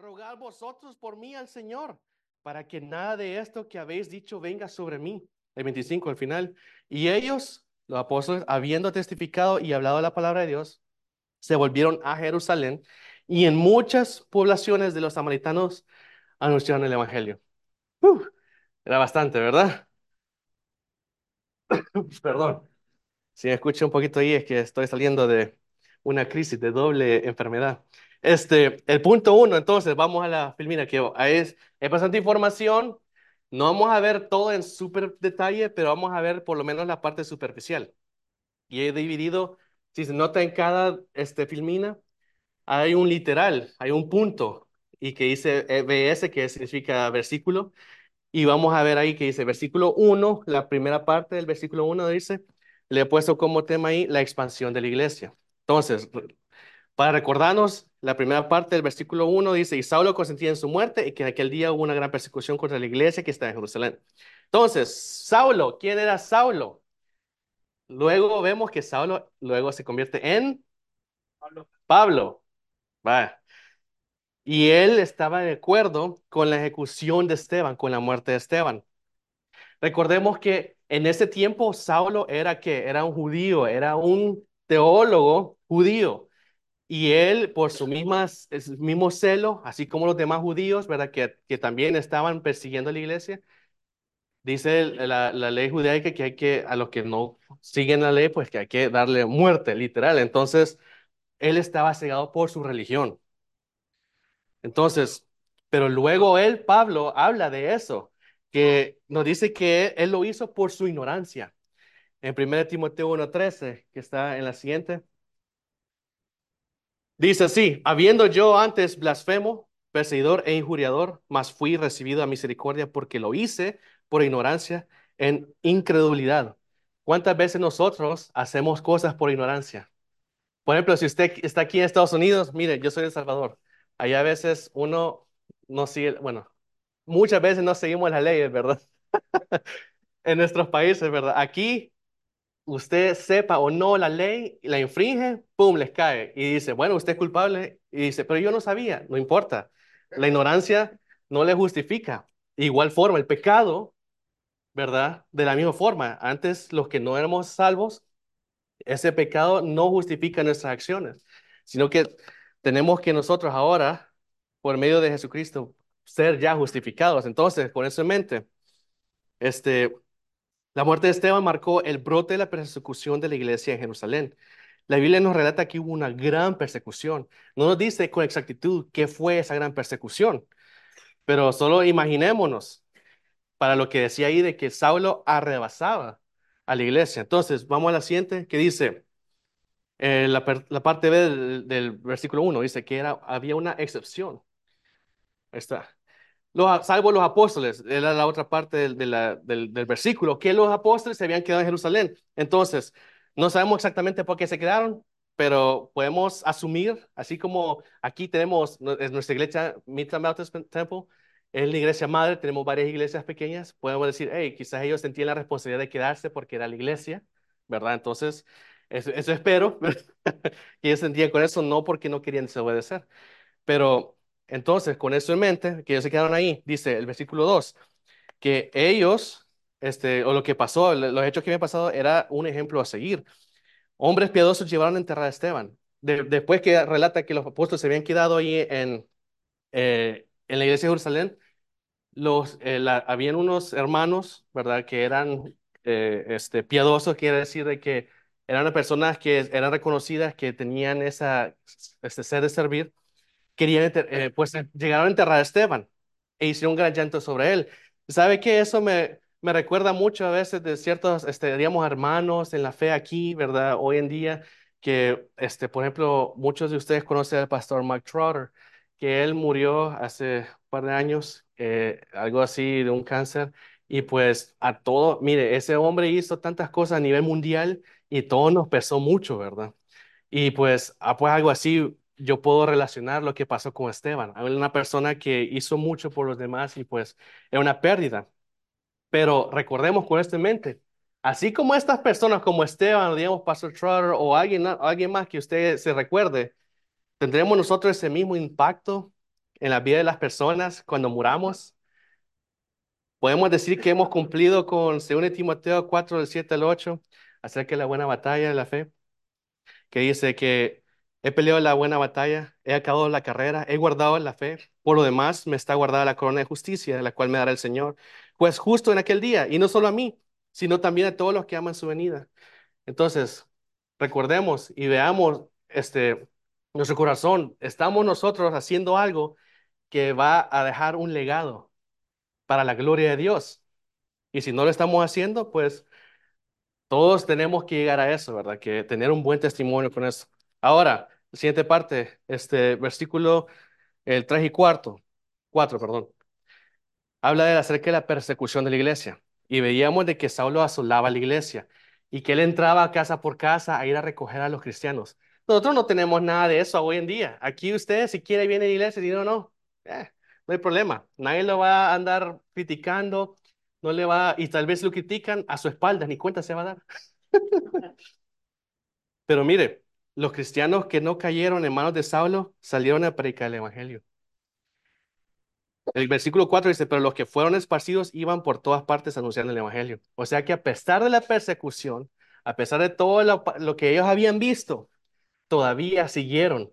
rogad vosotros por mí al Señor, para que nada de esto que habéis dicho venga sobre mí. El 25 al final. Y ellos, los apóstoles, habiendo testificado y hablado la palabra de Dios, se volvieron a Jerusalén y en muchas poblaciones de los samaritanos anunciaron el Evangelio. Uf, era bastante, ¿verdad? Perdón. Si me escucho un poquito ahí es que estoy saliendo de una crisis de doble enfermedad. Este, el punto uno, entonces, vamos a la filmina, que es, es bastante información. No vamos a ver todo en súper detalle, pero vamos a ver por lo menos la parte superficial. Y he dividido, si se nota en cada este, filmina, hay un literal, hay un punto, y que dice eh, BS, que significa versículo, y vamos a ver ahí que dice versículo 1, la primera parte del versículo 1 dice, le he puesto como tema ahí la expansión de la iglesia. Entonces, para recordarnos, la primera parte del versículo 1 dice, y Saulo consentía en su muerte y que en aquel día hubo una gran persecución contra la iglesia que está en Jerusalén. Entonces, Saulo, ¿quién era Saulo? Luego vemos que Saulo luego se convierte en Pablo. Pablo. Va. Y él estaba de acuerdo con la ejecución de Esteban, con la muerte de Esteban. Recordemos que en ese tiempo Saulo era que era un judío, era un teólogo judío. Y él, por su mismas, mismo celo, así como los demás judíos, ¿verdad? Que, que también estaban persiguiendo a la iglesia, dice la, la, ley judaica que hay que, a los que no siguen la ley, pues que hay que darle muerte, literal. Entonces, él estaba cegado por su religión. Entonces, pero luego él, Pablo, habla de eso, que nos dice que él lo hizo por su ignorancia. En 1 Timoteo 1.13, que está en la siguiente, dice así, habiendo yo antes blasfemo, perseguidor e injuriador, mas fui recibido a misericordia porque lo hice por ignorancia en incredulidad. ¿Cuántas veces nosotros hacemos cosas por ignorancia? Por ejemplo, si usted está aquí en Estados Unidos, mire, yo soy de El Salvador. Allá a veces uno no sigue, bueno, muchas veces no seguimos las leyes, ¿verdad? en nuestros países, ¿verdad? Aquí usted sepa o no la ley, la infringe, ¡pum!, les cae. Y dice, bueno, usted es culpable. Y dice, pero yo no sabía, no importa. La ignorancia no le justifica. igual forma, el pecado, ¿verdad? De la misma forma, antes los que no éramos salvos, ese pecado no justifica nuestras acciones, sino que tenemos que nosotros ahora, por medio de Jesucristo, ser ya justificados. Entonces, con eso en mente, este, la muerte de Esteban marcó el brote de la persecución de la iglesia en Jerusalén. La Biblia nos relata que hubo una gran persecución. No nos dice con exactitud qué fue esa gran persecución, pero solo imaginémonos para lo que decía ahí de que Saulo arrebasaba a la iglesia. Entonces, vamos a la siguiente, que dice, eh, la, parte B del, versículo 1 dice que había una excepción. Ahí está. Los, salvo los apóstoles, era la otra parte del, del, versículo, que los apóstoles se habían quedado en Jerusalén. Entonces, no sabemos exactamente por qué se quedaron, pero podemos asumir, así como aquí tenemos nuestra iglesia, Midtown Baptist Temple, es la iglesia madre, tenemos varias iglesias pequeñas, podemos decir, hey, quizás ellos sentían la responsabilidad de quedarse porque era la iglesia, ¿verdad? Entonces, eso, espero, que ellos sentían con eso, no porque no querían desobedecer. Pero entonces, con eso en mente, que ellos se quedaron ahí, dice el versículo 2, que ellos, este, o lo que pasó, los hechos que habían pasado, era un ejemplo a seguir. Hombres piadosos llevaron a enterrar a Esteban. después que relata que los apóstoles se habían quedado ahí en, eh, en la iglesia de Jerusalén, los, eh, habían unos hermanos, ¿verdad?, que eran eh, este, piadosos, quiere decir de que eran personas que eran reconocidas, que tenían esa, ese sed de servir, querían, eh, pues llegaron a enterrar a Esteban e hicieron un gran llanto sobre él. ¿Sabe que eso me, me recuerda mucho a veces de ciertos, este, digamos, hermanos en la fe aquí, ¿verdad? Hoy en día, que, este, por ejemplo, muchos de ustedes conocen al pastor Mike Trotter, que él murió hace un par de años, eh, algo así de un cáncer, y pues a todo, mire, ese hombre hizo tantas cosas a nivel mundial y todo nos pesó mucho, ¿verdad? Y pues, ah, pues algo así, yo puedo relacionar lo que pasó con Esteban. Una persona que hizo mucho por los demás y pues era una pérdida. Pero recordemos con esto en mente, así como estas personas como Esteban, digamos Pastor Trotter o alguien, alguien más que usted se recuerde, tendremos nosotros ese mismo impacto en la vida de las personas cuando muramos. Podemos decir que hemos cumplido con 2 Timoteo 4, del 7 al 8, acerca de la buena batalla de la fe, que dice que he peleado la buena batalla, he acabado la carrera, he guardado la fe, por lo demás me está guardada la corona de justicia, de la cual me dará el Señor, pues justo en aquel día, y no solo a mí, sino también a todos los que aman su venida. Entonces, recordemos y veamos este, nuestro corazón, estamos nosotros haciendo algo que va a dejar un legado para la gloria de Dios. Y si no lo estamos haciendo, pues todos tenemos que llegar a eso, ¿verdad? Que tener un buen testimonio con eso. Ahora, siguiente parte, este versículo, el 3 y cuarto, 4, perdón, habla de acerca de la persecución de la iglesia. Y veíamos de que Saulo asolaba la iglesia y que él entraba casa por casa a ir a recoger a los cristianos. Nosotros no tenemos nada de eso hoy en día. Aquí usted, si quiere, viene a la iglesia y dice, no, no, eh, no hay problema. Nadie lo va a andar criticando, no le va, y tal vez lo critican a su espalda, ni cuenta se va a dar. Pero mire, los cristianos que no cayeron en manos de Saulo salieron a predicar el evangelio. El versículo 4 dice, pero los que fueron esparcidos iban por todas partes anunciando el evangelio. O sea que a pesar de la persecución, a pesar de todo lo, que ellos habían visto, todavía siguieron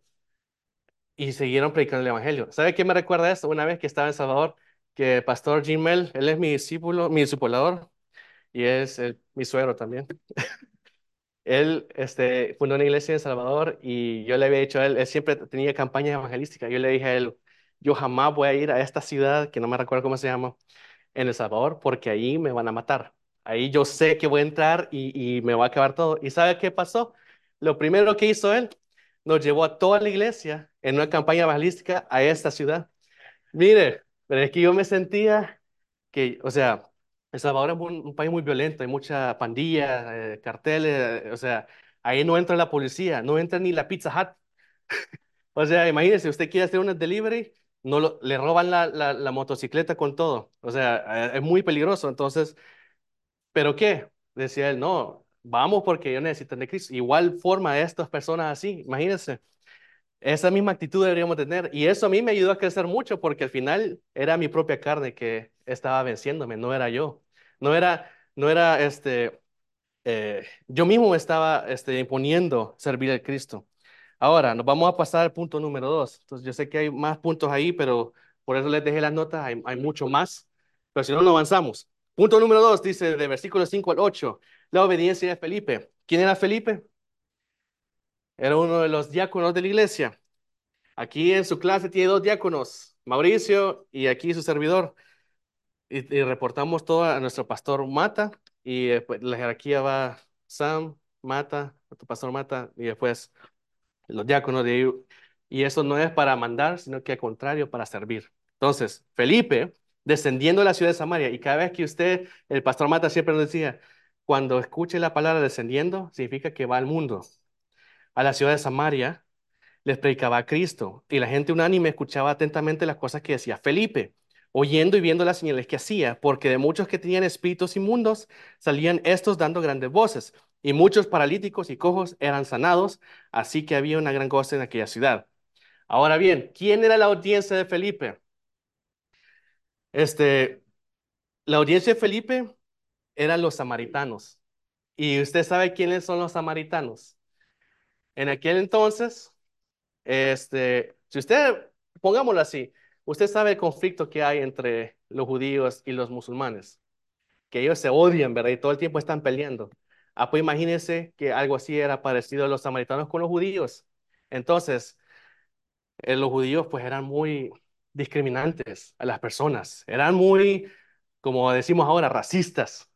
y siguieron predicando el evangelio. ¿Sabe qué me recuerda esto? Una vez que estaba en Salvador, que el pastor Jim Mel, él es mi discípulo, mi discipulador y es mi suegro también. él este, fundó una iglesia en Salvador y yo le había dicho a él, él siempre tenía campañas evangelísticas. Yo le dije a él, yo jamás voy a ir a esta ciudad, que no me recuerdo cómo se llama, en El Salvador, porque ahí me van a matar. Ahí yo sé que voy a entrar y, y me va a acabar todo. ¿Y sabe qué pasó? Lo primero que hizo él, nos llevó a toda la iglesia en una campaña evangelística a esta ciudad. Mire, pero es que yo me sentía que, o sea, El Salvador es un, país muy violento, hay mucha pandilla, eh, carteles, eh, o sea, ahí no entra la policía, no entra ni la Pizza Hut. o sea, imagínese, usted quiere hacer un delivery, no lo, le roban la, la, motocicleta con todo. O sea, es muy peligroso. Entonces, ¿pero qué? Decía él, no, vamos porque ellos necesitan de Cristo. Igual forma a estas personas así, imagínense. Esa misma actitud deberíamos tener. Y eso a mí me ayudó a crecer mucho porque al final era mi propia carne que estaba venciéndome, no era yo. No era, no era este, eh, yo mismo estaba este, imponiendo servir a Cristo. Ahora, nos vamos a pasar al punto número dos. Entonces, yo sé que hay más puntos ahí, pero por eso les dejé las notas, hay, hay mucho más. Pero si no, no avanzamos. Punto número dos dice de versículo 5 al 8, la obediencia de Felipe. ¿Quién era Felipe? Era uno de los diáconos de la iglesia. Aquí en su clase tiene dos diáconos, Mauricio y aquí su servidor. Y, reportamos todo a nuestro pastor Mata y después la jerarquía va Sam, Mata, tu pastor Mata y después los diáconos de ahí. Y eso no es para mandar, sino que al contrario, para servir. Entonces, Felipe, descendiendo de la ciudad de Samaria, y cada vez que usted, el pastor Mata siempre nos decía, cuando escuche la palabra descendiendo, significa que va al mundo a la ciudad de Samaria, les predicaba a Cristo y la gente unánime escuchaba atentamente las cosas que decía Felipe, oyendo y viendo las señales que hacía, porque de muchos que tenían espíritus inmundos salían estos dando grandes voces, y muchos paralíticos y cojos eran sanados, así que había una gran cosa en aquella ciudad. Ahora bien, ¿quién era la audiencia de Felipe? Este, la audiencia de Felipe eran los samaritanos. ¿Y usted sabe quiénes son los samaritanos? En aquel entonces, este, si usted, pongámoslo así, usted sabe el conflicto que hay entre los judíos y los musulmanes, que ellos se odian, ¿verdad? Y todo el tiempo están peleando. Ah, pues imagínense que algo así era parecido a los samaritanos con los judíos. Entonces, eh, los judíos pues eran muy discriminantes a las personas, eran muy, como decimos ahora, racistas,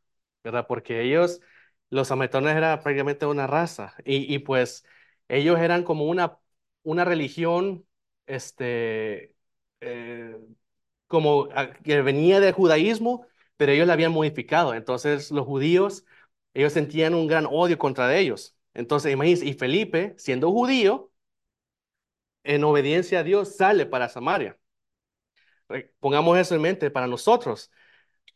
¿verdad? Porque ellos, los samaritanos eran prácticamente una raza y, y pues ellos eran como una, una religión, este, eh, como que venía del judaísmo, pero ellos la habían modificado. Entonces los judíos, ellos sentían un gran odio contra ellos. Entonces, imagínense, y Felipe, siendo judío, en obediencia a Dios, sale para Samaria. Pongamos eso en mente para nosotros.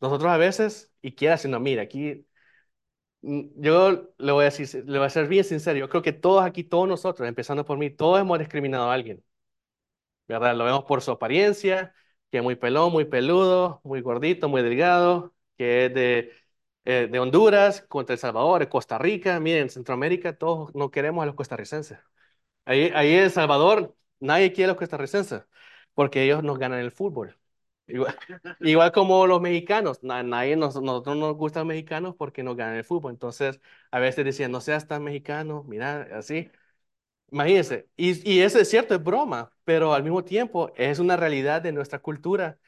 Nosotros a veces, y quiera no, mira, aquí yo le voy a decir, le voy a ser bien sincero. Yo creo que todos aquí, todos nosotros, empezando por mí, todos hemos discriminado a alguien. ¿verdad? Lo vemos por su apariencia, que es muy pelón, muy peludo, muy gordito, muy delgado, que es de, eh, de Honduras, contra El Salvador, Costa Rica. Miren, en Centroamérica todos no queremos a los costarricenses. Ahí, ahí en El Salvador nadie quiere a los costarricenses porque ellos nos ganan el fútbol. Igual, igual como los mexicanos, na- nadie nos, nosotros no nos gustan los mexicanos porque nos ganan el fútbol. Entonces, a veces decían, no seas tan mexicano, mira, así. Imagínense, y, y eso es cierto, es broma, pero al mismo tiempo es una realidad de nuestra cultura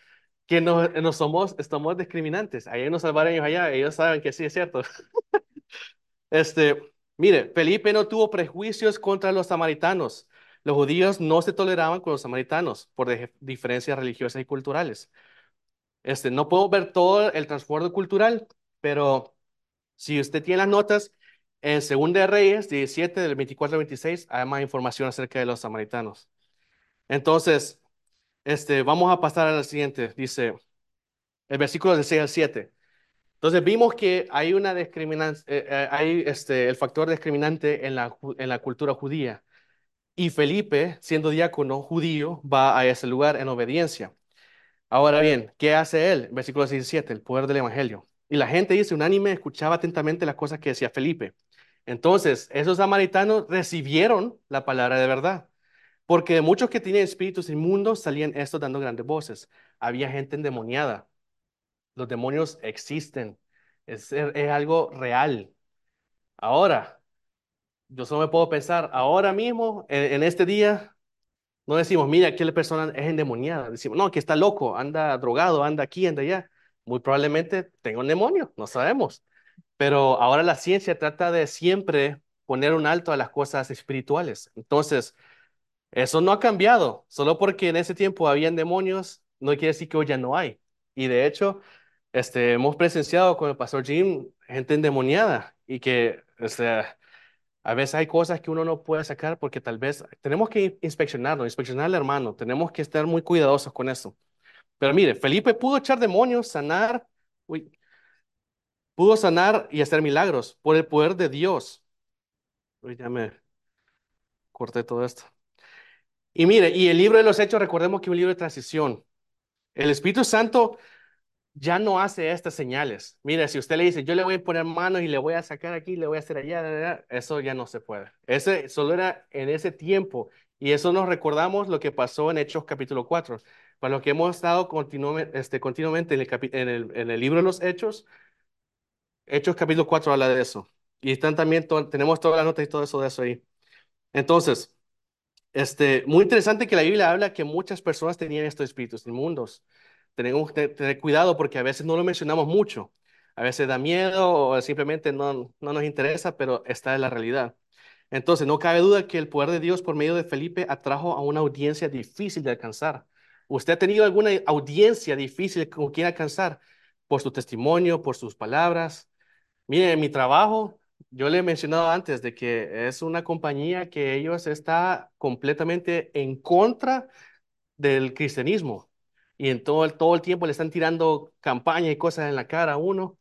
que no, no somos, estamos discriminantes. Hay unos salvadoreños allá, ellos saben que sí es cierto. Este, mire, Felipe no tuvo prejuicios contra los samaritanos. Los judíos no se toleraban con los samaritanos por diferencias religiosas y culturales. Este, no puedo ver todo el trasfondo cultural, pero si usted tiene las notas, en Segunda de Reyes 17 del 24 al 26 hay más información acerca de los samaritanos. Entonces, este, vamos a pasar al siguiente. Dice el versículo de 6 al 7. Entonces vimos que hay una discriminancia, hay este, el factor discriminante en la, en la cultura judía. Y Felipe, siendo diácono judío, va a ese lugar en obediencia. Ahora bien, ¿qué hace él? Versículo 17, el poder del evangelio. Y la gente dice, unánime, escuchaba atentamente las cosas que decía Felipe. Entonces, esos samaritanos recibieron la palabra de verdad, porque de muchos que tenían espíritus inmundos salían estos dando grandes voces. Había gente endemoniada. Los demonios existen. Es, es algo real. Ahora, yo solo me puedo pensar, ahora mismo, en, este día, no decimos, mira, aquella persona es endemoniada. Decimos, no, que está loco, anda drogado, anda aquí, anda allá. Muy probablemente tenga un demonio, no sabemos. Pero ahora la ciencia trata de siempre poner un alto a las cosas espirituales. Entonces, eso no ha cambiado. Solo porque en ese tiempo habían demonios, no quiere decir que hoy ya no hay. Y de hecho, este, hemos presenciado con el pastor Jim gente endemoniada y que, o sea, a veces hay cosas que uno no puede sacar porque tal vez tenemos que inspeccionarlo, inspeccionar hermano, tenemos que estar muy cuidadosos con eso. Pero mire, Felipe pudo echar demonios, sanar, uy, pudo sanar y hacer milagros por el poder de Dios. Uy, ya me corté todo esto. Y mire, y el libro de los Hechos, recordemos que es un libro de transición. El Espíritu Santo ya no hace estas señales. Mire, si usted le dice, yo le voy a poner manos y le voy a sacar aquí, le voy a hacer allá, eso ya no se puede. Ese solo era en ese tiempo. Y eso nos recordamos lo que pasó en Hechos capítulo 4. Para lo que hemos estado continuamente, este, continuamente en el, libro de los Hechos, Hechos capítulo 4 habla de eso. Y están también, tenemos todas las notas y todo eso de eso ahí. Entonces, este, muy interesante que la Biblia habla que muchas personas tenían estos espíritus inmundos. Tenemos que tener cuidado porque a veces no lo mencionamos mucho. A veces da miedo o simplemente no, no nos interesa, pero está en la realidad. Entonces, no cabe duda que el poder de Dios por medio de Felipe atrajo a una audiencia difícil de alcanzar. ¿Usted ha tenido alguna audiencia difícil con quien alcanzar? Por su testimonio, por sus palabras. Mire, mi trabajo, yo le he mencionado antes de que es una compañía que ellos está completamente en contra del cristianismo. Y en todo el, todo el tiempo le están tirando campaña y cosas en la cara a uno,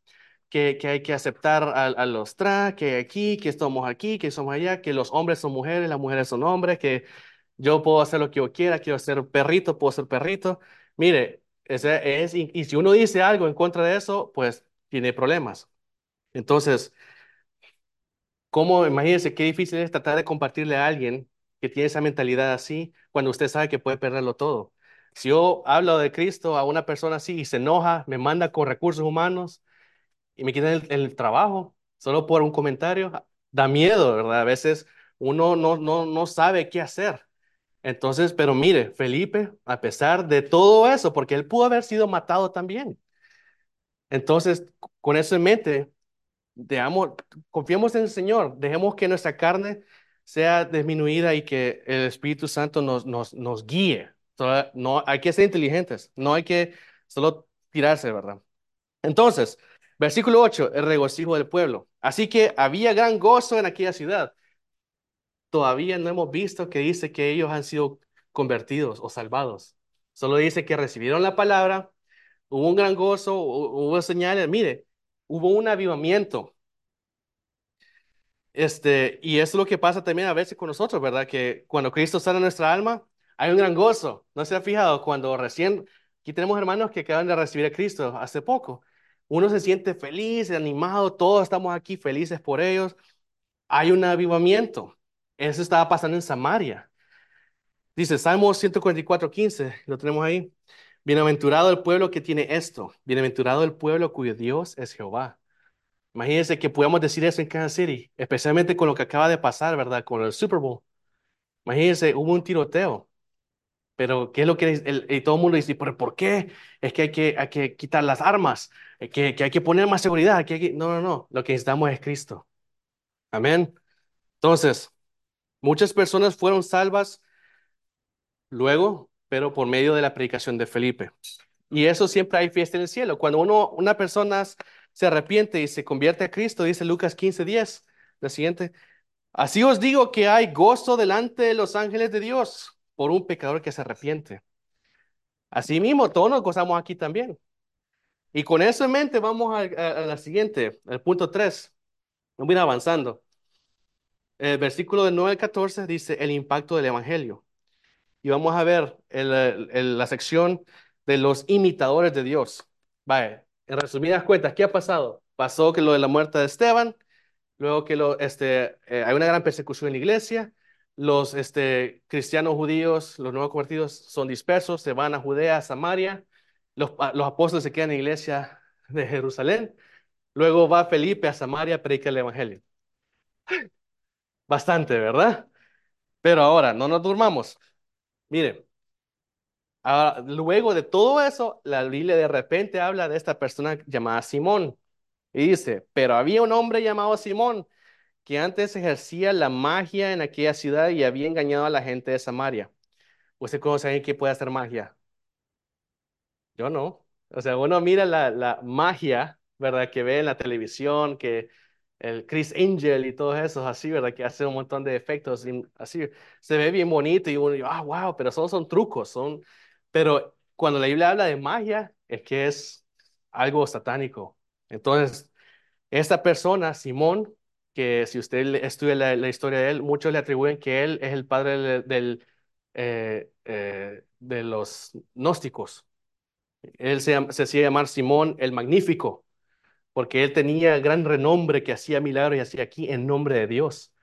que, que hay que aceptar a, a los trans, que aquí, que estamos aquí, que somos allá, que los hombres son mujeres, las mujeres son hombres, que yo puedo hacer lo que yo quiera, quiero ser perrito, puedo ser perrito. Mire, ese es, y, y si uno dice algo en contra de eso, pues tiene problemas. Entonces, ¿Cómo, imagínense qué difícil es tratar de compartirle a alguien que tiene esa mentalidad así cuando usted sabe que puede perderlo todo? Si yo hablo de Cristo a una persona así y se enoja, me manda con recursos humanos y me quitan el, el trabajo solo por un comentario, da miedo, ¿verdad? A veces uno no, no, no sabe qué hacer. Entonces, pero mire, Felipe, a pesar de todo eso, porque él pudo haber sido matado también. Entonces, con eso en mente, Dejamos, confiemos en el Señor, dejemos que nuestra carne sea disminuida y que el Espíritu Santo nos, nos, nos guíe. No, hay que ser inteligentes, no hay que solo tirarse, ¿verdad? Entonces, versículo 8, el regocijo del pueblo. Así que había gran gozo en aquella ciudad. Todavía no hemos visto que dice que ellos han sido convertidos o salvados. Solo dice que recibieron la palabra, hubo un gran gozo, hu- hubo señales. Mire, hubo un avivamiento. Este, y es lo que pasa también a veces con nosotros, ¿verdad? Que cuando Cristo sana nuestra alma, Hay un gran gozo. ¿No se ha fijado cuando recién, aquí tenemos hermanos que acaban de recibir a Cristo hace poco? Uno se siente feliz, animado, todos estamos aquí felices por ellos. Hay un avivamiento. Eso estaba pasando en Samaria. Dice Salmos 144, 15, lo tenemos ahí. Bienaventurado el pueblo que tiene esto. Bienaventurado el pueblo cuyo Dios es Jehová. Imagínense que podamos decir eso en Kansas City, especialmente con lo que acaba de pasar, ¿verdad? Con el Super Bowl. Imagínense, hubo un tiroteo. Pero, ¿qué es lo que el, y todo el mundo dice? ¿Pero por qué? Es que hay que, hay que quitar las armas, que, que hay que poner más seguridad. Que hay que... No, no, no. Lo que necesitamos es Cristo. Amén. Entonces, muchas personas fueron salvas luego, pero por medio de la predicación de Felipe. Y eso siempre hay fiesta en el cielo. Cuando uno, una persona se arrepiente y se convierte a Cristo, dice Lucas 15, 10, la siguiente. Así os digo que hay gozo delante de los ángeles de Dios por un pecador que se arrepiente. Así mismo, todos nos gozamos aquí también. Y con eso en mente, vamos a, la siguiente, el punto 3. Vamos a ir avanzando. El versículo del 9 al 14 dice el impacto del Evangelio. Y vamos a ver la sección de los imitadores de Dios. Vaya, en resumidas cuentas, ¿qué ha pasado? Pasó que lo de la muerte de Esteban, luego que lo, este, eh, hay una gran persecución en la iglesia, los este, cristianos judíos, los nuevos convertidos son dispersos, se van a Judea, a Samaria, los, los apóstoles se quedan en la iglesia de Jerusalén, luego va Felipe a Samaria a predicar el Evangelio. Bastante, ¿verdad? Pero ahora, no nos durmamos. Mire, luego de todo eso, la Biblia de repente habla de esta persona llamada Simón. Y dice, pero había un hombre llamado Simón que antes ejercía la magia en aquella ciudad y había engañado a la gente de Samaria. ¿Usted conoce a que puede hacer magia? Yo no. O sea, uno mira la, la magia, ¿verdad? Que ve en la televisión, que el Chris Angel y todos esos así, ¿verdad? Que hace un montón de efectos y así. Se ve bien bonito y uno dice, ah, wow, pero son, son trucos, son... Pero cuando la Biblia habla de magia, es que es algo satánico. Entonces, esta persona, Simón, que si usted estudia la, historia de él, muchos le atribuyen que él es el padre del, eh, eh, de los gnósticos. Él se, hacía llamar Simón el Magnífico porque él tenía gran renombre que hacía milagros y hacía aquí en nombre de Dios.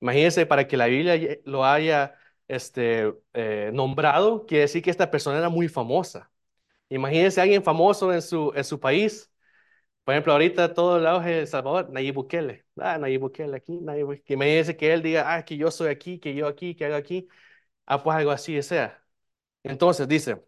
Imagínense, para que la Biblia lo haya este, eh, nombrado, quiere decir que esta persona era muy famosa. Imagínense a alguien famoso en su, en su país. Por ejemplo, ahorita todo el auge de El Salvador, Nayib Bukele. Ah, Nayib Bukele aquí, Nayib Bukele. Imagínense que él diga, ah, que yo soy aquí, que yo aquí, que hago aquí. Ah, pues algo así sea. Entonces dice,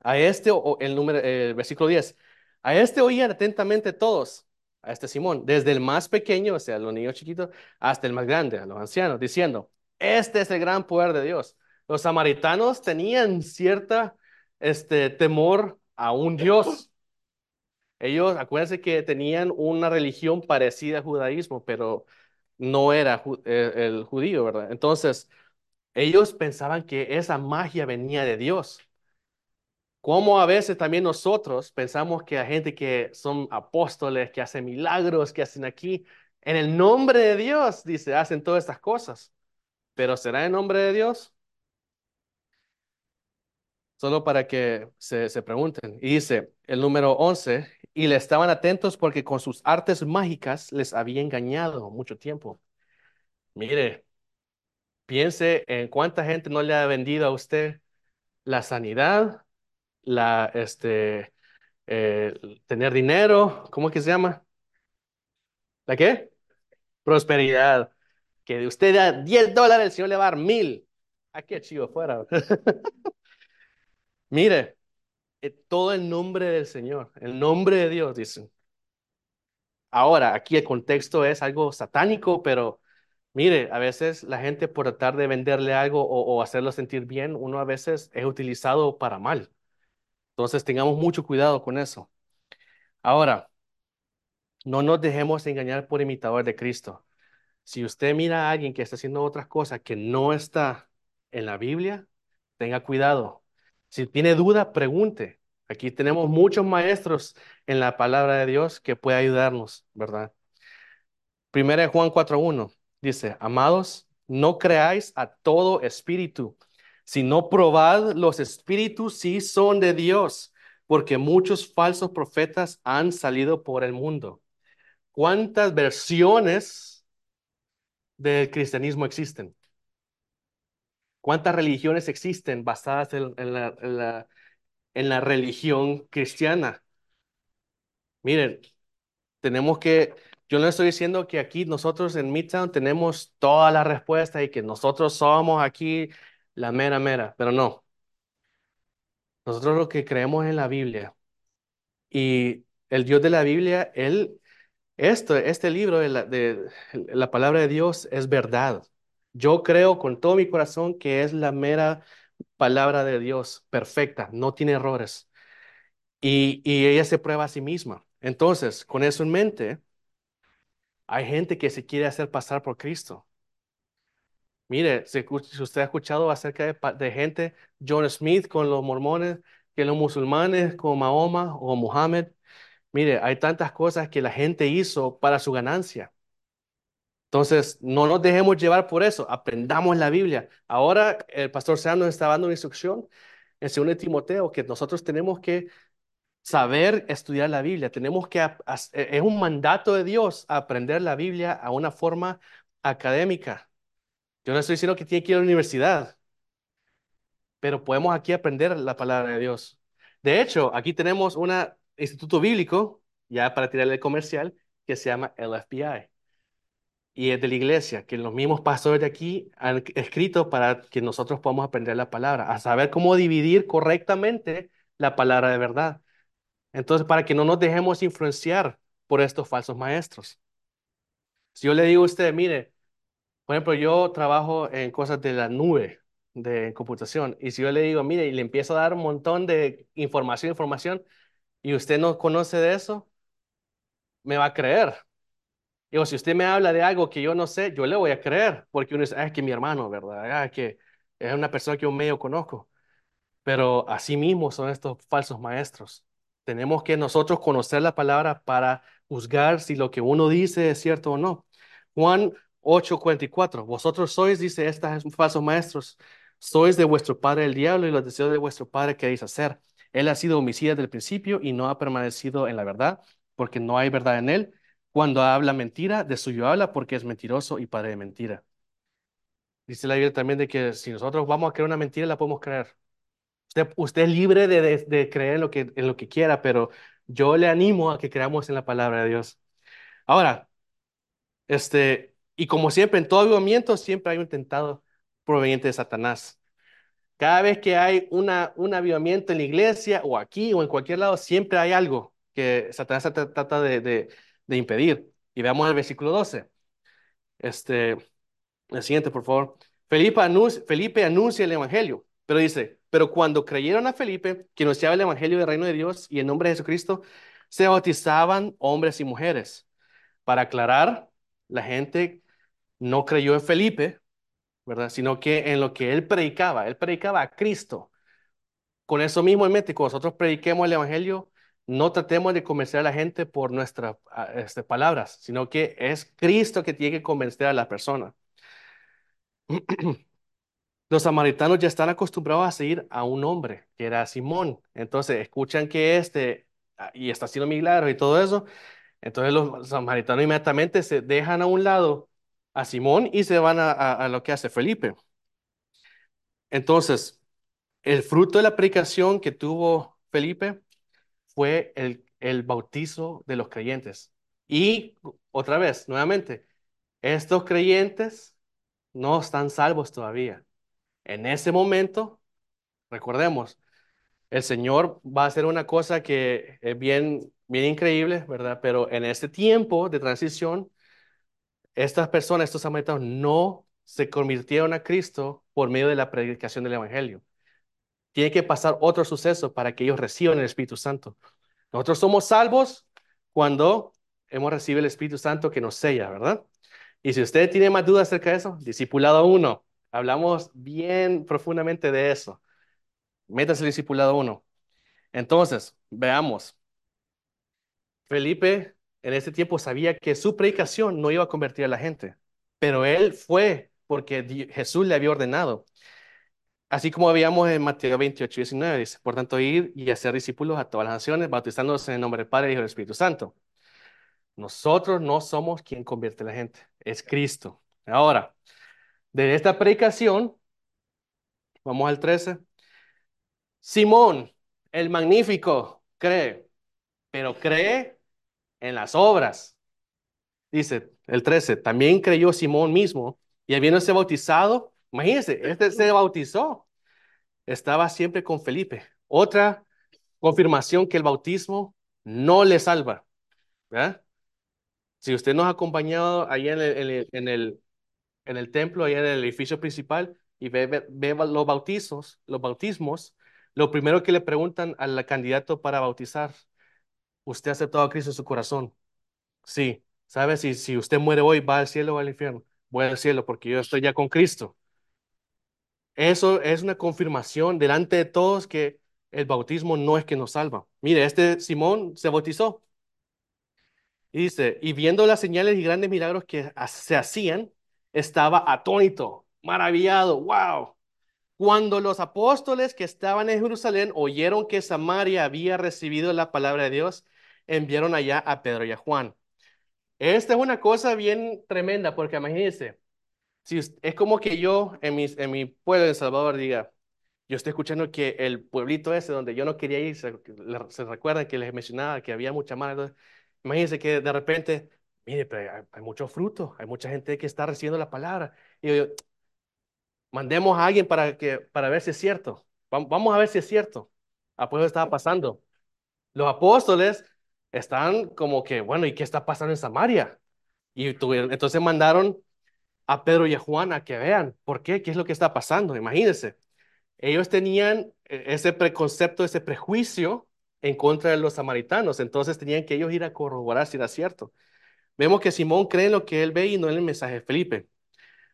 a este, o el número, el versículo 10, a este oían atentamente todos, a este Simón, desde el más pequeño, o sea, los niños chiquitos, hasta el más grande, a los ancianos, diciendo, este es el gran poder de Dios. Los samaritanos tenían cierta este, temor a un Dios. Ellos, acuérdense que tenían una religión parecida al judaísmo, pero no era eh, el judío, ¿verdad? Entonces, ellos pensaban que esa magia venía de Dios. Como a veces también nosotros pensamos que hay gente que son apóstoles, que hacen milagros, que hacen aquí, en el nombre de Dios, dice, hacen todas estas cosas. Pero ¿será en nombre de Dios? Solo para que se, se pregunten. Y dice el número 11, y le estaban atentos porque con sus artes mágicas les había engañado mucho tiempo. Mire, piense en cuánta gente no le ha vendido a usted la sanidad, la, este, eh, tener dinero, ¿cómo que se llama? ¿La qué? Prosperidad. Que de usted da 10 dólares, el Señor le va a dar mil. ¿A qué chivo fuera? Mire, todo el nombre del Señor, el nombre de Dios, dicen. Ahora, aquí el contexto es algo satánico, pero mire, a veces la gente por tratar de venderle algo o, o hacerlo sentir bien, uno a veces es utilizado para mal. Entonces tengamos mucho cuidado con eso. Ahora, no nos dejemos engañar por imitador de Cristo. Si usted mira a alguien que está haciendo otras cosas que no está en la Biblia, tenga cuidado. Si tiene duda, pregunte. Aquí tenemos muchos maestros en la palabra de Dios que puede ayudarnos, ¿verdad? Primera de Juan 4.1 dice, amados, no creáis a todo espíritu, sino probad los espíritus si son de Dios, porque muchos falsos profetas han salido por el mundo. ¿Cuántas versiones del cristianismo existen? ¿Cuántas religiones existen basadas en, la religión cristiana? Miren, tenemos que, yo no estoy diciendo que aquí nosotros en Midtown tenemos toda la respuesta y que nosotros somos aquí la mera mera, pero no. Nosotros lo que creemos en la Biblia y el Dios de la Biblia, él, esto, este libro de la, de la palabra de Dios es verdad. Yo creo con todo mi corazón que es la mera palabra de Dios, perfecta, no tiene errores. Y, y ella se prueba a sí misma. Entonces, con eso en mente, hay gente que se quiere hacer pasar por Cristo. Mire, si, usted ha escuchado acerca de, de gente, John Smith con los mormones, que los musulmanes con Mahoma o Muhammad, mire, hay tantas cosas que la gente hizo para su ganancia. Entonces, no nos dejemos llevar por eso, aprendamos la Biblia. Ahora el pastor Sam nos está dando una instrucción en 2 de Timoteo que nosotros tenemos que saber estudiar la Biblia, tenemos que, e- es un mandato de Dios aprender la Biblia a una forma académica. Yo no estoy diciendo que tiene que ir a la universidad, pero podemos aquí aprender la palabra de Dios. De hecho, aquí tenemos un instituto bíblico, ya para tirarle el comercial, que se llama el FBI. Y es de la iglesia, que los mismos pastores de aquí han escrito para que nosotros podamos aprender la palabra, a saber cómo dividir correctamente la palabra de verdad. Entonces, para que no nos dejemos influenciar por estos falsos maestros. Si yo le digo a usted, mire, por ejemplo, yo trabajo en cosas de la nube, de computación, y si yo le digo, mire, y le empiezo a dar un montón de información, información, y usted no conoce de eso, me va a creer. Digo, si usted me habla de algo que yo no sé, yo le voy a creer, porque uno dice, ah, es que mi hermano, ¿verdad? Ah, que es una persona que yo medio conozco. Pero así mismo son estos falsos maestros. Tenemos que nosotros conocer la palabra para juzgar si lo que uno dice es cierto o no. Juan 8:44, vosotros sois, dice estos falsos maestros, sois de vuestro padre el diablo y los deseos de vuestro padre queréis hacer. Él ha sido homicida desde el principio y no ha permanecido en la verdad, porque no hay verdad en él. Cuando habla mentira, de suyo habla porque es mentiroso y padre de mentira. Dice la Biblia también de que si nosotros vamos a creer una mentira, la podemos creer. Usted, es libre de, de- creer en lo que, en lo que quiera, pero yo le animo a que creamos en la palabra de Dios. Ahora, este, y como siempre, en todo avivamiento siempre hay un tentado proveniente de Satanás. Cada vez que hay una, un avivamiento en la iglesia o aquí o en cualquier lado, siempre hay algo que Satanás tra- trata de, de impedir. Y veamos el versículo 12. Este, el siguiente, por favor. Felipe anuncia, Felipe anuncia el evangelio, pero dice, pero cuando creyeron a Felipe, que anunciaba el evangelio del reino de Dios y en nombre de Jesucristo, se bautizaban hombres y mujeres. Para aclarar, la gente no creyó en Felipe, ¿verdad? Sino que en lo que él predicaba, él predicaba a Cristo. Con eso mismo en mente, cuando nosotros prediquemos el evangelio, no tratemos de convencer a la gente por nuestras ah, este, palabras, sino que es Cristo que tiene que convencer a la persona. Los samaritanos ya están acostumbrados a seguir a un hombre, que era Simón. Entonces, escuchan que este, ah, y está haciendo milagros y todo eso. Entonces, los samaritanos inmediatamente se dejan a un lado a Simón y se van a, lo que hace Felipe. Entonces, el fruto de la predicación que tuvo Felipe fue el, el bautizo de los creyentes. Y otra vez, nuevamente, estos creyentes no están salvos todavía. En ese momento, recordemos, el Señor va a hacer una cosa que es bien, bien increíble, ¿verdad? Pero en este tiempo de transición, estas personas, estos samaritanos, no se convirtieron a Cristo por medio de la predicación del Evangelio. Tiene que pasar otro suceso para que ellos reciban el Espíritu Santo. Nosotros somos salvos cuando hemos recibido el Espíritu Santo que nos sella, ¿verdad? Y si usted tiene más dudas acerca de eso, discipulado uno, hablamos bien profundamente de eso. Métase el discipulado uno. Entonces, veamos. Felipe en ese tiempo sabía que su predicación no iba a convertir a la gente, pero él fue porque Jesús le había ordenado. Así como veíamos en Mateo 28, 19, dice, por tanto, ir y hacer discípulos a todas las naciones, bautizándolos en el nombre del Padre, y del Espíritu Santo. Nosotros no somos quien convierte a la gente, es Cristo. Ahora, de esta predicación, vamos al 13. Simón, el magnífico, cree, pero cree en las obras. Dice el 13, también creyó Simón mismo y habiéndose bautizado, imagínense, este se bautizó, estaba siempre con Felipe. Otra confirmación que el bautismo no le salva. ¿verdad? Si usted nos ha acompañado allá en el, en el, en el, en el templo, allá en el edificio principal, y ve, ve, ve los bautizos, los bautismos, lo primero que le preguntan al candidato para bautizar, ¿usted ha aceptado a Cristo en su corazón? Sí. ¿Sabe? Si, si usted muere hoy, ¿va al cielo o al infierno? Voy al cielo porque yo estoy ya con Cristo. Eso es una confirmación delante de todos que el bautismo no es que nos salva. Mire, este Simón se bautizó. Y dice, y viendo las señales y grandes milagros que se hacían, estaba atónito, maravillado, wow. Cuando los apóstoles que estaban en Jerusalén oyeron que Samaria había recibido la palabra de Dios, enviaron allá a Pedro y a Juan. Esta es una cosa bien tremenda, porque imagínense, es como que yo en mi, en mi pueblo de Salvador diga, yo estoy escuchando que el pueblito ese donde yo no quería ir, se, se que les mencionaba que había mucha mala. Imagínense que de repente, mire, pero hay, hay mucho fruto, hay mucha gente que está recibiendo la palabra. Y yo, mandemos a alguien para, que, para ver si es cierto. Vamos a ver si es cierto. A pues estaba pasando. Los apóstoles están como que, bueno, ¿y qué está pasando en Samaria? Y tuvieron, entonces mandaron a Pedro y a Juan que vean por qué, qué es lo que está pasando. Imagínense, ellos tenían eh, ese preconcepto, ese prejuicio en contra de los samaritanos, entonces tenían que ellos ir a corroborar si era cierto. Vemos que Simón cree en lo que él ve y no en el mensaje de Felipe.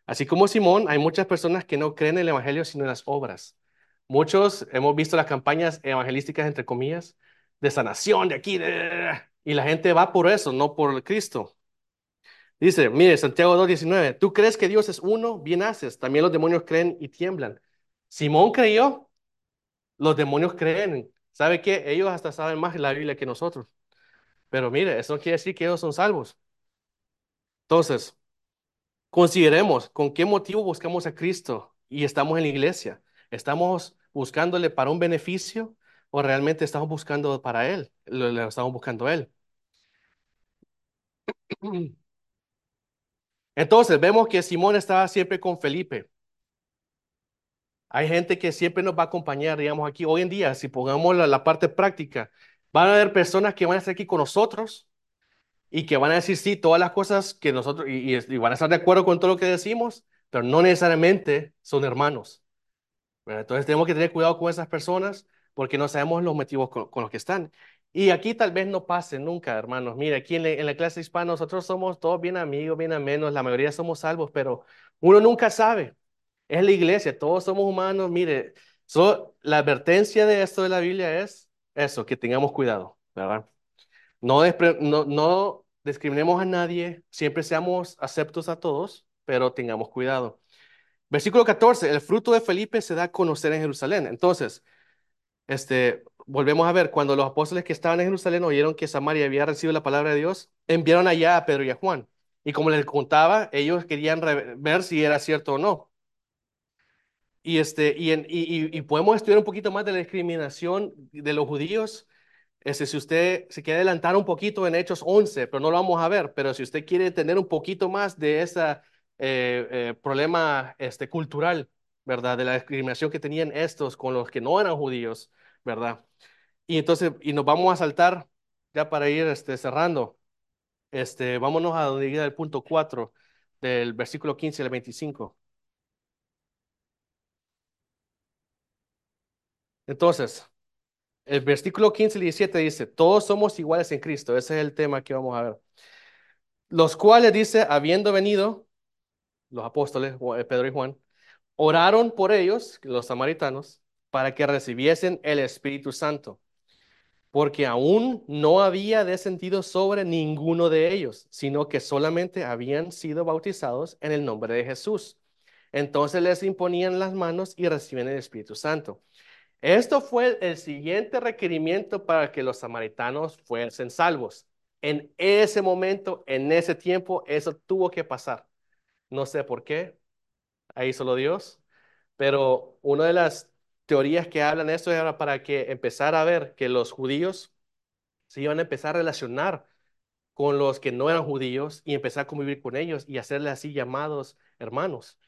Así como Simón, hay muchas personas que no creen en el Evangelio sino en las obras. Muchos hemos visto las campañas evangelísticas, entre comillas, de sanación de aquí, y la gente va por eso, no por Cristo. Dice, mire, Santiago 2.19, tú crees que Dios es uno, bien haces, también los demonios creen y tiemblan. Simón creyó, los demonios creen. ¿Sabe qué? Ellos hasta saben más la Biblia que nosotros. Pero mire, eso no quiere decir que ellos son salvos. Entonces, consideremos con qué motivo buscamos a Cristo y estamos en la iglesia. ¿Estamos buscándole para un beneficio o realmente estamos buscando para Él? Lo, estamos buscando a Él. Entonces, vemos que Simón estaba siempre con Felipe. Hay gente que siempre nos va a acompañar, digamos, aquí hoy en día, si pongamos la, parte práctica, van a haber personas que van a estar aquí con nosotros y que van a decir sí, todas las cosas que nosotros, y, y, van a estar de acuerdo con todo lo que decimos, pero no necesariamente son hermanos. ¿verdad? Entonces tenemos que tener cuidado con esas personas porque no sabemos los motivos con, con los que están. Y aquí tal vez no pase nunca, hermanos. Mire, aquí en, la, clase hispana nosotros somos todos bien amigos, bien amenos, la mayoría somos salvos, pero uno nunca sabe. Es la iglesia, todos somos humanos. Mire, so, la advertencia de esto de la Biblia es eso, que tengamos cuidado, ¿verdad? No, no discriminemos a nadie, siempre seamos aceptos a todos, pero tengamos cuidado. Versículo 14, el fruto de Felipe se da a conocer en Jerusalén. Entonces, este, volvemos a ver, cuando los apóstoles que estaban en Jerusalén oyeron que Samaria había recibido la palabra de Dios, enviaron allá a Pedro y a Juan. Y como les contaba, ellos querían ver si era cierto o no. Y, este, y, en, y, y, podemos estudiar un poquito más de la discriminación de los judíos. Este, si usted se quiere adelantar un poquito en Hechos 11, pero no lo vamos a ver, pero si usted quiere tener un poquito más de ese eh, eh, problema este, cultural, ¿verdad? De la discriminación que tenían estos con los que no eran judíos, ¿verdad? Y entonces, y nos vamos a saltar ya para ir este, cerrando. Este, vámonos a donde llega el punto 4 del versículo 15 al 25. Entonces, el versículo 15 y 17 dice, todos somos iguales en Cristo. Ese es el tema que vamos a ver. Los cuales dice, habiendo venido, los apóstoles, Pedro y Juan, oraron por ellos, los samaritanos, para que recibiesen el Espíritu Santo, porque aún no había descendido sobre ninguno de ellos, sino que solamente habían sido bautizados en el nombre de Jesús. entonces les imponían las manos y recibían el Espíritu Santo. Esto fue el siguiente requerimiento para que los samaritanos fuesen salvos. En ese momento, en ese tiempo, eso tuvo que pasar. No sé por qué, ahí solo Dios, pero una de las teorías que hablan de esto era para que empezara a ver que los judíos se iban a empezar a relacionar con los que no eran judíos y empezar a convivir con ellos y hacerles así llamados hermanos.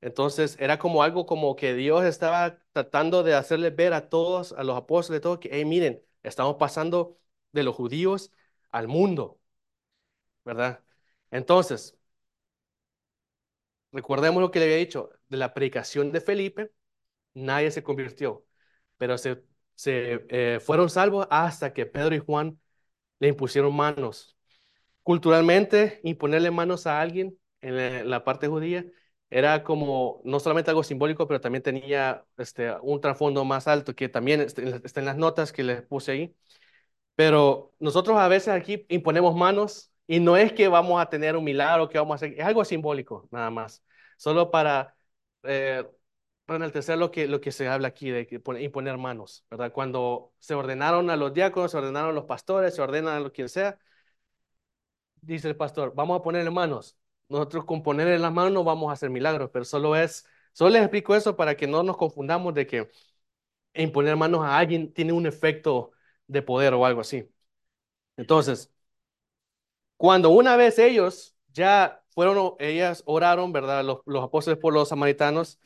Entonces era como algo como que Dios estaba tratando de hacerles ver a todos, a los apóstoles, todo, que, hey, miren, estamos pasando de los judíos al mundo, ¿verdad? Entonces, recordemos lo que le había dicho, de la predicación de Felipe, nadie se convirtió, pero se, se eh, fueron salvos hasta que Pedro y Juan le impusieron manos. Culturalmente, imponerle manos a alguien en la, parte judía era como no solamente algo simbólico, pero también tenía este, un trasfondo más alto que también está en las notas que les puse ahí. Pero nosotros a veces aquí imponemos manos y no es que vamos a tener un milagro, que vamos a hacer, es algo simbólico nada más, solo para eh, enaltecer lo que, lo que se habla aquí de imponer manos, ¿verdad? Cuando se ordenaron a los diáconos, se ordenaron a los pastores, se ordenan a lo quien sea, dice el pastor, vamos a ponerle manos. Nosotros con ponerle las manos no vamos a hacer milagros, pero solo es, solo les explico eso para que no nos confundamos de que imponer manos a alguien tiene un efecto de poder o algo así. Entonces, cuando una vez ellos ya fueron, ellas oraron, ¿verdad? Los apóstoles por los samaritanos,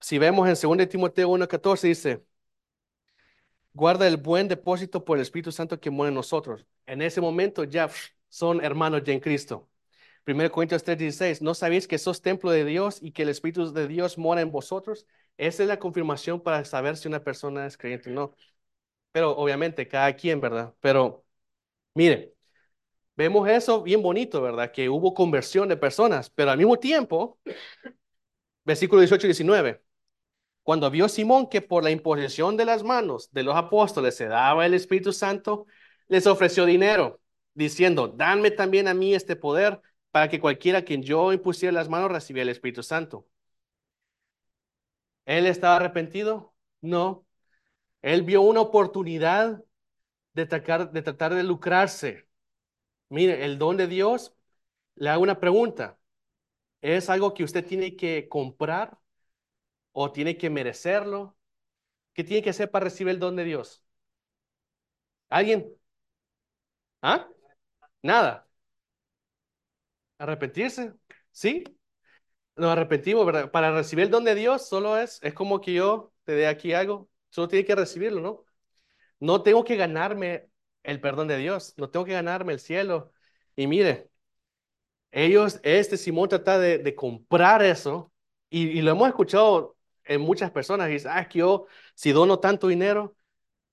si vemos en 2 Timoteo 1.14 dice, guarda el buen depósito por el Espíritu Santo que muere en nosotros. En ese momento ya son hermanos ya en Cristo. 1 Corintios 3:16, ¿no sabéis que sos templo de Dios y que el Espíritu de Dios mora en vosotros? Esa es la confirmación para saber si una persona es creyente o no. Pero obviamente, cada quien, ¿verdad? Pero mire, vemos eso bien bonito, ¿verdad? Que hubo conversión de personas, pero al mismo tiempo, versículo 18 y 19, cuando vio Simón que por la imposición de las manos de los apóstoles se daba el Espíritu Santo, les ofreció dinero, diciendo, danme también a mí este poder para que cualquiera quien yo impusiera las manos recibiera el Espíritu Santo. ¿Él estaba arrepentido? No. Él vio una oportunidad de de tratar de lucrarse. Mire, el don de Dios, le hago una pregunta. ¿Es algo que usted tiene que comprar o tiene que merecerlo? ¿Qué tiene que hacer para recibir el don de Dios? ¿Alguien? ¿Ah? Nada. ¿Arrepentirse? ¿Sí? Nos arrepentimos, ¿verdad? Para recibir el don de Dios solo es, es como que yo te dé aquí algo, solo tiene que recibirlo, ¿no? No tengo que ganarme el perdón de Dios, no tengo que ganarme el cielo. Y mire, ellos, este Simón trata de, comprar eso y, lo hemos escuchado en muchas personas. Y dice, ah, que yo, si dono tanto dinero,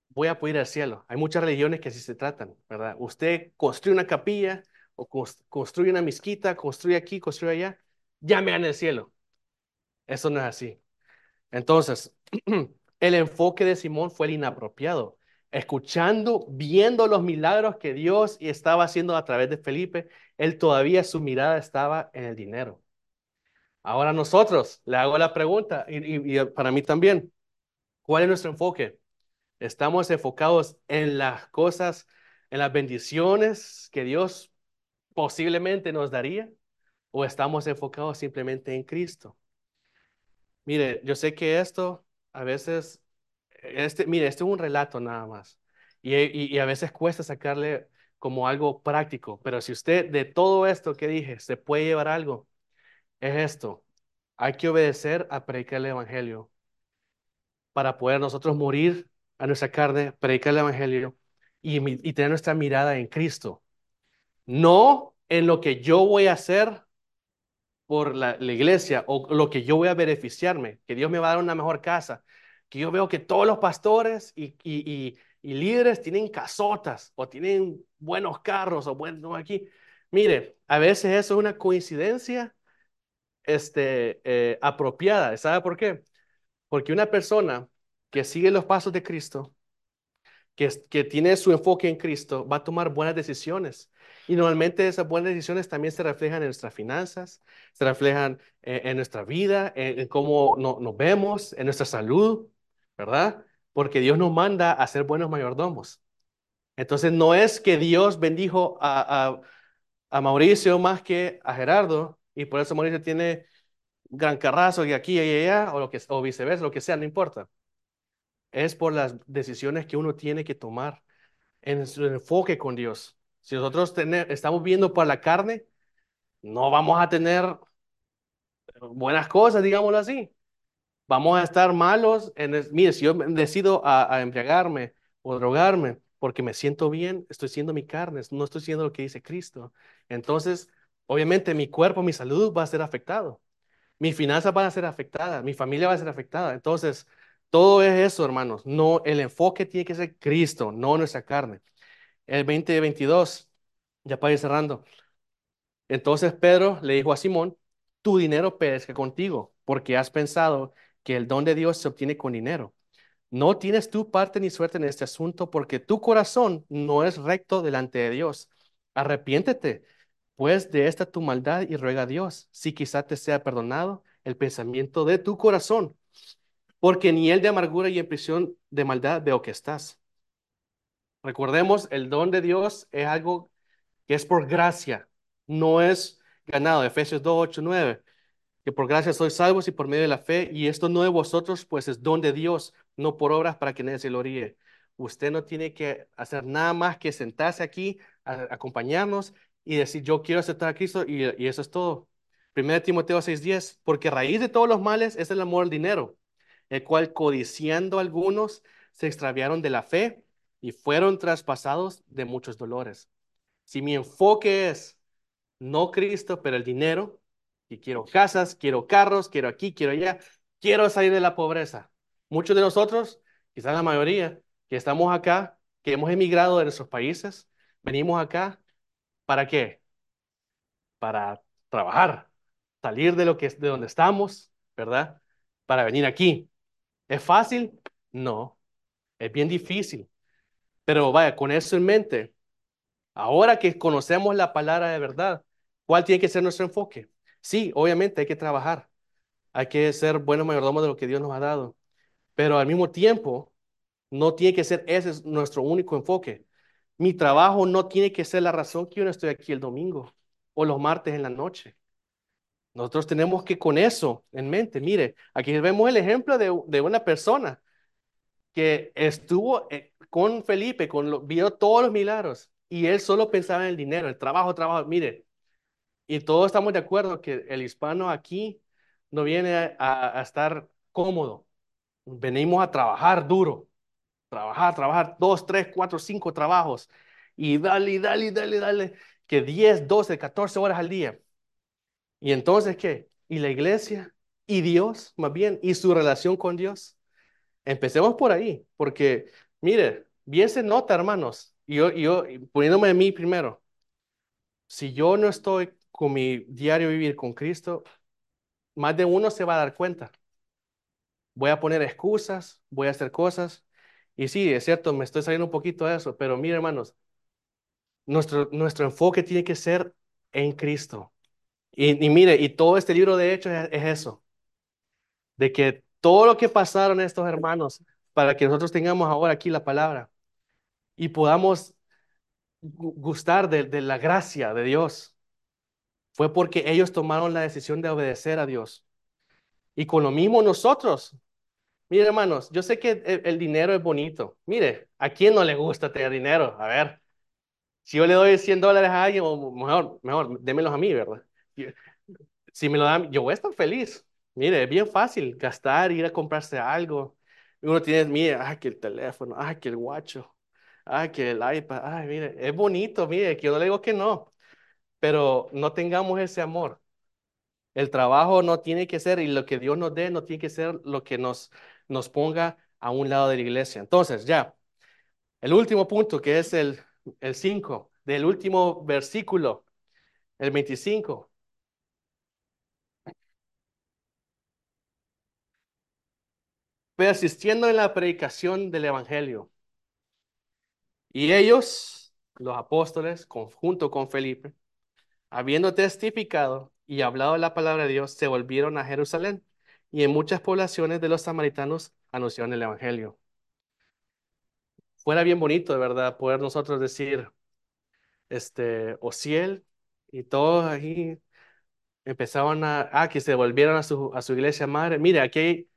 voy a poder ir al cielo. Hay muchas religiones que así se tratan, ¿verdad? Usted construye una capilla o construye una mezquita, construye aquí, construye allá, ya me gana el cielo. Eso no es así. Entonces, el enfoque de Simón fue el inapropiado. Escuchando, viendo los milagros que Dios estaba haciendo a través de Felipe, él todavía su mirada estaba en el dinero. Ahora nosotros, le hago la pregunta, y, y para mí también, ¿cuál es nuestro enfoque? ¿Estamos enfocados en las cosas, en las bendiciones que Dios posiblemente nos daría? ¿O estamos enfocados simplemente en Cristo? Mire, yo sé que esto a veces, este, mire, este es un relato nada más. Y, y, a veces cuesta sacarle como algo práctico, pero si usted de todo esto que dije se puede llevar algo, es esto. Hay que obedecer a predicar el Evangelio para poder nosotros morir a nuestra carne, predicar el Evangelio y, tener nuestra mirada en Cristo. No en lo que yo voy a hacer por la, iglesia o lo que yo voy a beneficiarme, que Dios me va a dar una mejor casa, que yo veo que todos los pastores y, y, y, líderes tienen casotas o tienen buenos carros o buenos aquí. Mire, a veces eso es una coincidencia este, eh, apropiada. ¿Sabe por qué? Porque una persona que sigue los pasos de Cristo que, que tiene su enfoque en Cristo va a tomar buenas decisiones. Y normalmente esas buenas decisiones también se reflejan en nuestras finanzas, se reflejan en, en nuestra vida, en, en cómo no, nos vemos, en nuestra salud, ¿verdad? Porque Dios nos manda a ser buenos mayordomos. Entonces no es que Dios bendijo a, a, a Mauricio más que a Gerardo y por eso Mauricio tiene gran carrazo y aquí y allá o, lo que, o viceversa, lo que sea, no importa. Es por las decisiones que uno tiene que tomar en su enfoque con Dios. Si nosotros tener, estamos viendo por la carne, no vamos a tener buenas cosas, digámoslo así. Vamos a estar malos. En mire, si yo decido a, a embriagarme o drogarme porque me siento bien, estoy siendo mi carne, no estoy siendo lo que dice Cristo. Entonces, obviamente mi cuerpo, mi salud va a ser afectado. Mis finanzas van a ser afectadas, mi familia va a ser afectada. Entonces, todo es eso, hermanos. No, el enfoque tiene que ser Cristo, no nuestra carne. El 2022, ya para ir cerrando. Entonces Pedro le dijo a Simón, tu dinero perezca contigo, porque has pensado que el don de Dios se obtiene con dinero. No tienes tu parte ni suerte en este asunto, porque tu corazón no es recto delante de Dios. Arrepiéntete, pues, de esta tu maldad y ruega a Dios, si quizá te sea perdonado el pensamiento de tu corazón, porque ni el de amargura y en prisión de maldad veo que estás. Recordemos, el don de Dios es algo que es por gracia, no es ganado. Efesios 2, 8, 9. Que por gracia sois salvos y por medio de la fe, y esto no de vosotros, pues es don de Dios, no por obras para que nadie se gloríe. Usted no tiene que hacer nada más que sentarse aquí, a, acompañarnos y decir, yo quiero aceptar a Cristo, y, eso es todo. 1 Timoteo 6:10, porque raíz de todos los males es el amor al dinero, el cual codiciando algunos se extraviaron de la fe y fueron traspasados de muchos dolores. Si mi enfoque es no Cristo, pero el dinero, y quiero casas, quiero carros, quiero aquí, quiero allá, quiero salir de la pobreza. Muchos de nosotros, quizás la mayoría, que estamos acá, que hemos emigrado de nuestros países, venimos acá, ¿para qué? Para trabajar, salir de lo que de donde estamos, ¿verdad? Para venir aquí. ¿Es fácil? No, es bien difícil. Pero vaya, con eso en mente, ahora que conocemos la palabra de verdad, ¿cuál tiene que ser nuestro enfoque? Sí, obviamente hay que trabajar, hay que ser buenos mayordomos de lo que Dios nos ha dado, pero al mismo tiempo, no tiene que ser ese nuestro único enfoque. Mi trabajo no tiene que ser la razón que yo no estoy aquí el domingo o los martes en la noche. Nosotros tenemos que con eso en mente, mire, aquí vemos el ejemplo de, de una persona que estuvo eh, con Felipe, con lo, vio todos los milagros y él solo pensaba en el dinero, el trabajo, trabajo. Mire, y todos estamos de acuerdo que el hispano aquí no viene a, a estar cómodo. Venimos a trabajar duro, trabajar, trabajar dos, tres, cuatro, cinco trabajos y dale, dale, dale, dale, que 10, 12, 14 horas al día. ¿Y entonces qué? ¿Y la iglesia? ¿Y Dios, más bien? ¿Y su relación con Dios? Empecemos por ahí, porque, mire, bien se nota, hermanos, y yo, yo poniéndome a mí primero, si yo no estoy con mi diario vivir con Cristo, más de uno se va a dar cuenta. Voy a poner excusas, voy a hacer cosas, y sí, es cierto, me estoy saliendo un poquito de eso, pero mire, hermanos, nuestro, nuestro enfoque tiene que ser en Cristo. Y, mire, y todo este libro de Hechos es, es eso, de que todo lo que pasaron estos hermanos para que nosotros tengamos ahora aquí la palabra y podamos gustar de, de, la gracia de Dios. Fue porque ellos tomaron la decisión de obedecer a Dios. Y con lo mismo nosotros. Mire, hermanos, yo sé que el, el dinero es bonito. Mire, ¿a quién no le gusta tener dinero? A ver, si yo le doy 100 dólares a alguien, mejor, mejor, démelos a mí, ¿verdad? Si me lo dan, yo voy a estar feliz. Mire, es bien fácil gastar, ir a comprarse algo. Uno tiene, mire, ay, que el teléfono, ay, que el guacho, ay, que el iPad, ay, mire, es bonito, mire, que yo no le digo que no, pero no tengamos ese amor. El trabajo no tiene que ser, y lo que Dios nos dé, no tiene que ser lo que nos, nos ponga a un lado de la iglesia. Entonces, ya, el último punto, que es el 5, del último versículo, el 25. persistiendo en la predicación del Evangelio. Y ellos, los apóstoles, junto con Felipe, habiendo testificado y hablado la palabra de Dios, se volvieron a Jerusalén y en muchas poblaciones de los samaritanos anunciaron el Evangelio. Fuera bien bonito, de verdad, poder nosotros decir, este, Ociel y todos ahí empezaban a, ah, que se volvieron a su, a su iglesia madre. Mire, aquí hay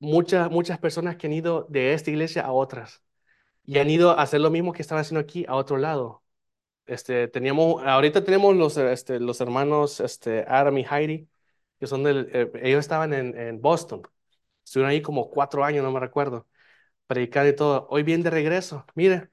muchas, muchas personas que han ido de esta iglesia a otras y han ido a hacer lo mismo que están haciendo aquí a otro lado. Este, teníamos, ahorita tenemos los, este, los hermanos este, Adam y Heidi, que son del, eh, ellos estaban en, en Boston. Estuvieron ahí como cuatro años, no me recuerdo, predicando y todo. Hoy vienen de regreso. Mire,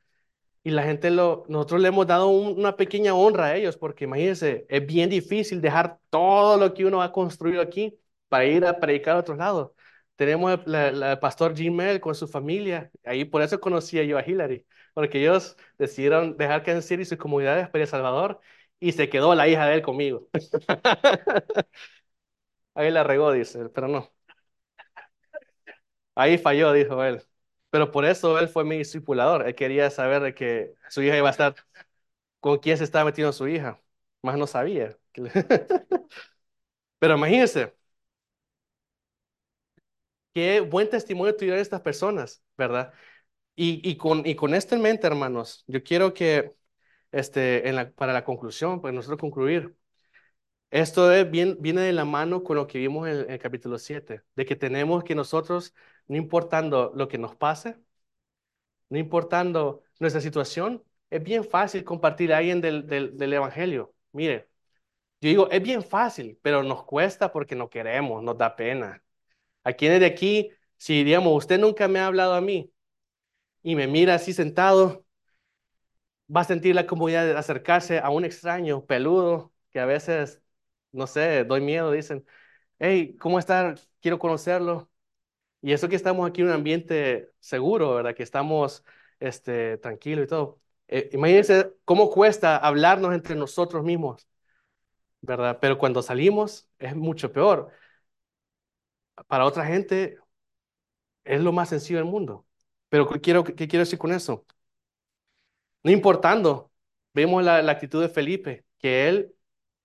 y la gente lo, nosotros le hemos dado una pequeña honra a ellos, porque imagínense, es bien difícil dejar todo lo que uno ha construido aquí para ir a predicar a otros lados. Tenemos el pastor Jim Mel con su familia, ahí por eso conocía yo a Hillary, porque ellos decidieron dejar Kansas City y sus comunidades para El Salvador, y se quedó la hija de él conmigo. Ahí la regó, dice, pero no. Ahí falló, dijo él. Pero por eso él fue mi discipulador. Él quería saber de que su hija iba a estar con quién se estaba metiendo su hija. Más no sabía. Pero imagínense, qué buen testimonio tuvieron estas personas, ¿verdad? Y, con, y con esto en mente, hermanos, yo quiero que este, para la conclusión, para nosotros concluir, esto es, viene de la mano con lo que vimos en, el capítulo 7, de que tenemos que nosotros, no importando lo que nos pase, no importando nuestra situación, es bien fácil compartir a alguien del, Evangelio. Mire, yo digo, es bien fácil, pero nos cuesta porque no queremos, nos da pena. ¿A quienes de aquí, si digamos, usted nunca me ha hablado a mí y me mira así sentado, va a sentir la comodidad de acercarse a un extraño peludo que a veces, no sé, doy miedo, dicen, hey, ¿cómo está? Quiero conocerlo. Y eso que estamos aquí en un ambiente seguro, ¿verdad? Que estamos este, tranquilos y todo. Eh, imagínense cómo cuesta hablarnos entre nosotros mismos, ¿verdad? Pero cuando salimos es mucho peor. Para otra gente es lo más sencillo del mundo. Pero ¿qué quiero, qué quiero decir con eso? No importando, vemos la, actitud de Felipe, que él,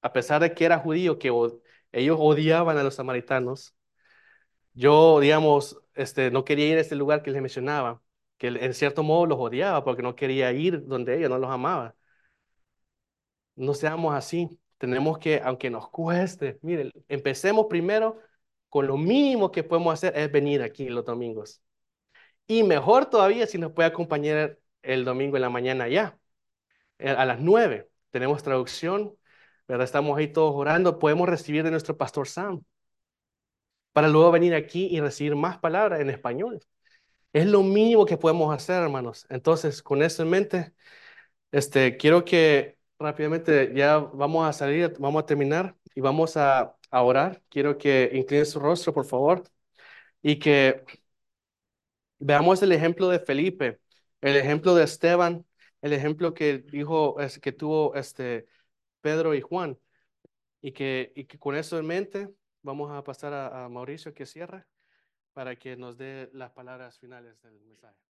a pesar de que era judío, que ellos odiaban a los samaritanos, yo, digamos, este, no quería ir a este lugar que les mencionaba, que en cierto modo los odiaba porque no quería ir donde ellos, no los amaba. No seamos así. Tenemos que, aunque nos cueste, miren, empecemos primero con lo mínimo que podemos hacer es venir aquí los domingos. Y mejor todavía si nos puede acompañar el domingo en la mañana ya, eh, a las nueve. Tenemos traducción, ¿verdad? Estamos ahí todos orando. Podemos recibir de nuestro pastor Sam para luego venir aquí y recibir más palabras en español. Es lo mínimo que podemos hacer, hermanos. Entonces, con eso en mente, este, quiero que rápidamente ya vamos a salir, vamos a terminar y vamos a, a orar. Quiero que incline su rostro, por favor, y que veamos el ejemplo de Felipe, el ejemplo de Esteban, el ejemplo que dijo, que tuvo este Pedro y Juan, y que, con eso en mente Vamos a pasar a, a Mauricio que cierra para que nos dé las palabras finales del mensaje.